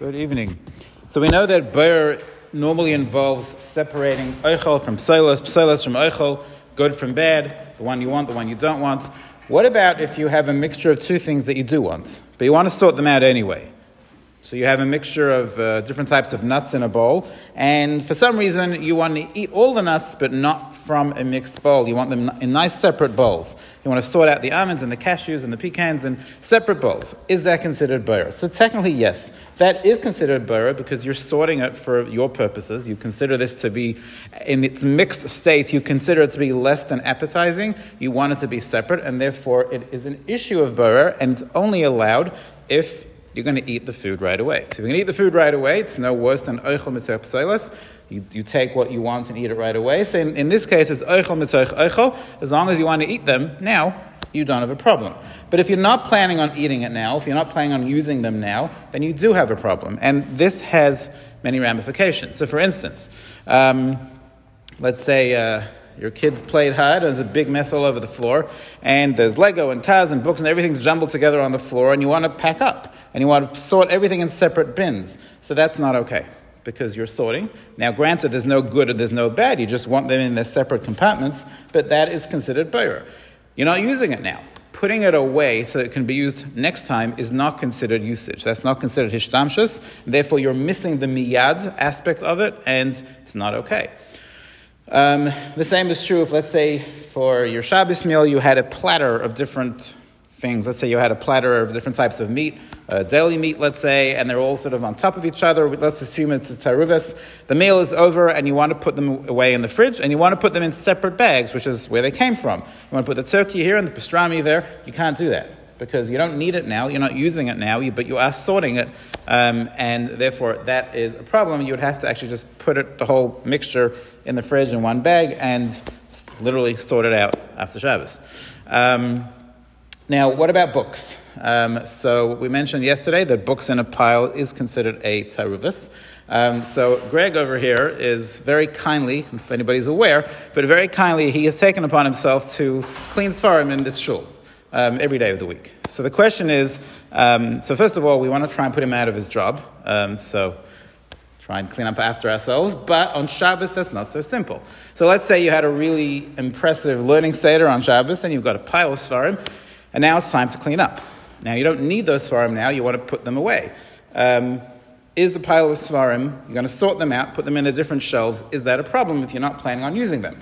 Good evening. So we know that Bayer normally involves separating Eichel from Psilas, Psilas from Eichel, good from bad, the one you want, the one you don't want. What about if you have a mixture of two things that you do want, but you want to sort them out anyway? So you have a mixture of uh, different types of nuts in a bowl, and for some reason you want to eat all the nuts, but not from a mixed bowl. You want them in nice separate bowls. You want to sort out the almonds and the cashews and the pecans in separate bowls. Is that considered bura? So technically, yes, that is considered bura because you're sorting it for your purposes. You consider this to be in its mixed state. You consider it to be less than appetizing. You want it to be separate, and therefore it is an issue of bura and it's only allowed if you're going to eat the food right away. So if you're going to eat the food right away, it's no worse than oichel mitoch psoilas. You, you take what you want and eat it right away. So in, in this case, it's oichel mitoch oichel. As long as you want to eat them now, you don't have a problem. But if you're not planning on eating it now, if you're not planning on using them now, then you do have a problem. And this has many ramifications. So for instance, um, let's say... Uh, your kids played hard, and there's a big mess all over the floor, and there's Lego and cars and books and everything's jumbled together on the floor, and you want to pack up, and you want to sort everything in separate bins. So that's not okay, because you're sorting. Now, granted, there's no good or there's no bad, you just want them in their separate compartments, but that is considered boyer. You're not using it now. Putting it away so it can be used next time is not considered usage. That's not considered hishtamshus. Therefore, you're missing the miyad aspect of it, and it's not okay. Um, the same is true if, let's say, for your Shabbos meal, you had a platter of different things. Let's say you had a platter of different types of meat, uh, deli meat, let's say, and they're all sort of on top of each other. Let's assume it's a taruvis. The meal is over, and you want to put them away in the fridge, and you want to put them in separate bags, which is where they came from. You want to put the turkey here and the pastrami there. You can't do that because you don't need it now, you're not using it now, but you are sorting it, um, and therefore that is a problem. You would have to actually just put it, the whole mixture in the fridge in one bag and literally sort it out after Shabbos. Um, now, what about books? Um, so we mentioned yesterday that books in a pile is considered a taruvis. Um, so Greg over here is very kindly, if anybody's aware, but very kindly he has taken upon himself to clean Svarim in this shul um, every day of the week. So the question is um, so, first of all, we want to try and put him out of his job. Um, so, try and clean up after ourselves. But on Shabbos, that's not so simple. So, let's say you had a really impressive learning Seder on Shabbos and you've got a pile of Svarim, and now it's time to clean up. Now, you don't need those Svarim now, you want to put them away. Um, is the pile of Svarim, you're going to sort them out, put them in the different shelves. Is that a problem if you're not planning on using them?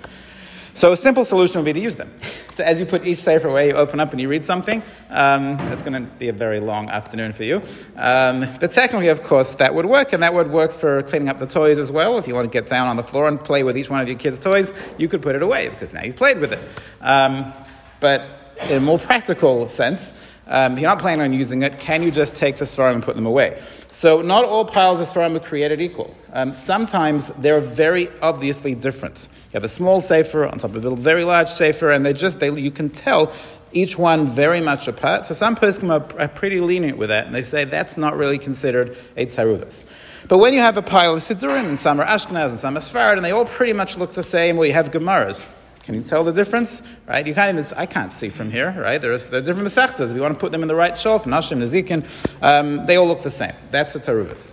So a simple solution would be to use them. So as you put each sefer away, you open up and you read something. Um, that's going to be a very long afternoon for you. Um, but technically, of course, that would work, and that would work for cleaning up the toys as well. If you want to get down on the floor and play with each one of your kids' toys, you could put it away because now you've played with it. Um, but in a more practical sense, um, if you're not planning on using it, can you just take the svarim and put them away? So not all piles of svarim are created equal. Um, sometimes they're very obviously different. You have a small sefer on top of a very large sefer, and they just they, you can tell each one very much apart. So some poskim are, are pretty lenient with that, and they say that's not really considered a taruvis. But when you have a pile of siddurim, and some are Ashkenaz and some are Sfarad, and they all pretty much look the same, or you have Gemaras, can you tell the difference? Right? You can't even, I can't see from here, right? There's, there are different masechtas. We want to put them in the right shelf, Nashim, Nazikin, um, they all look the same. That's a taruvis.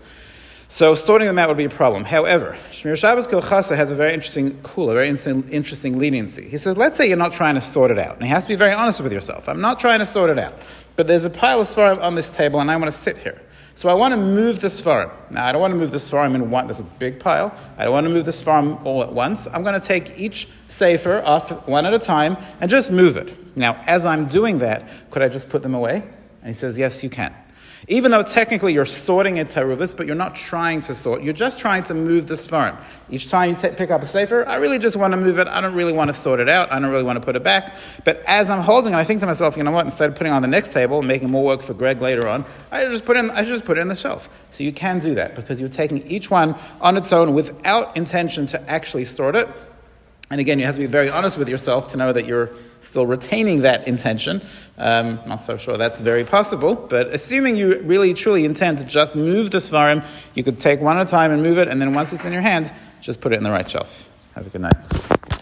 So sorting them out would be a problem. However, Shmiras Shabbos Kehilchasa has a very interesting, cool, a very interesting leniency. He says, let's say you're not trying to sort it out. And you have to be very honest with yourself. I'm not trying to sort it out. But there's a pile of svarim on this table and I want to sit here. So I want to move the svarim. Now, I don't want to move the svarim in one, there's a big pile. I don't want to move the svarim all at once. I'm going to take each sefer off one at a time and just move it. Now, as I'm doing that, could I just put them away? And he says, yes, you can. Even though technically you're sorting a teruvis, but you're not trying to sort, you're just trying to move the svarim. Each time you t- pick up a sefer, I really just want to move it. I don't really want to sort it out. I don't really want to put it back. But as I'm holding it, I think to myself, you know what? Instead of putting on the next table and making more work for Greg later on, I just put in, I just put it in the shelf. So you can do that because you're taking each one on its own without intention to actually sort it. And again, you have to be very honest with yourself to know that you're still retaining that intention. Um, not so sure that's very possible, but assuming you really truly intend to just move the svarim, you could take one at a time and move it, and then once it's in your hand, just put it in the right shelf. Have a good night.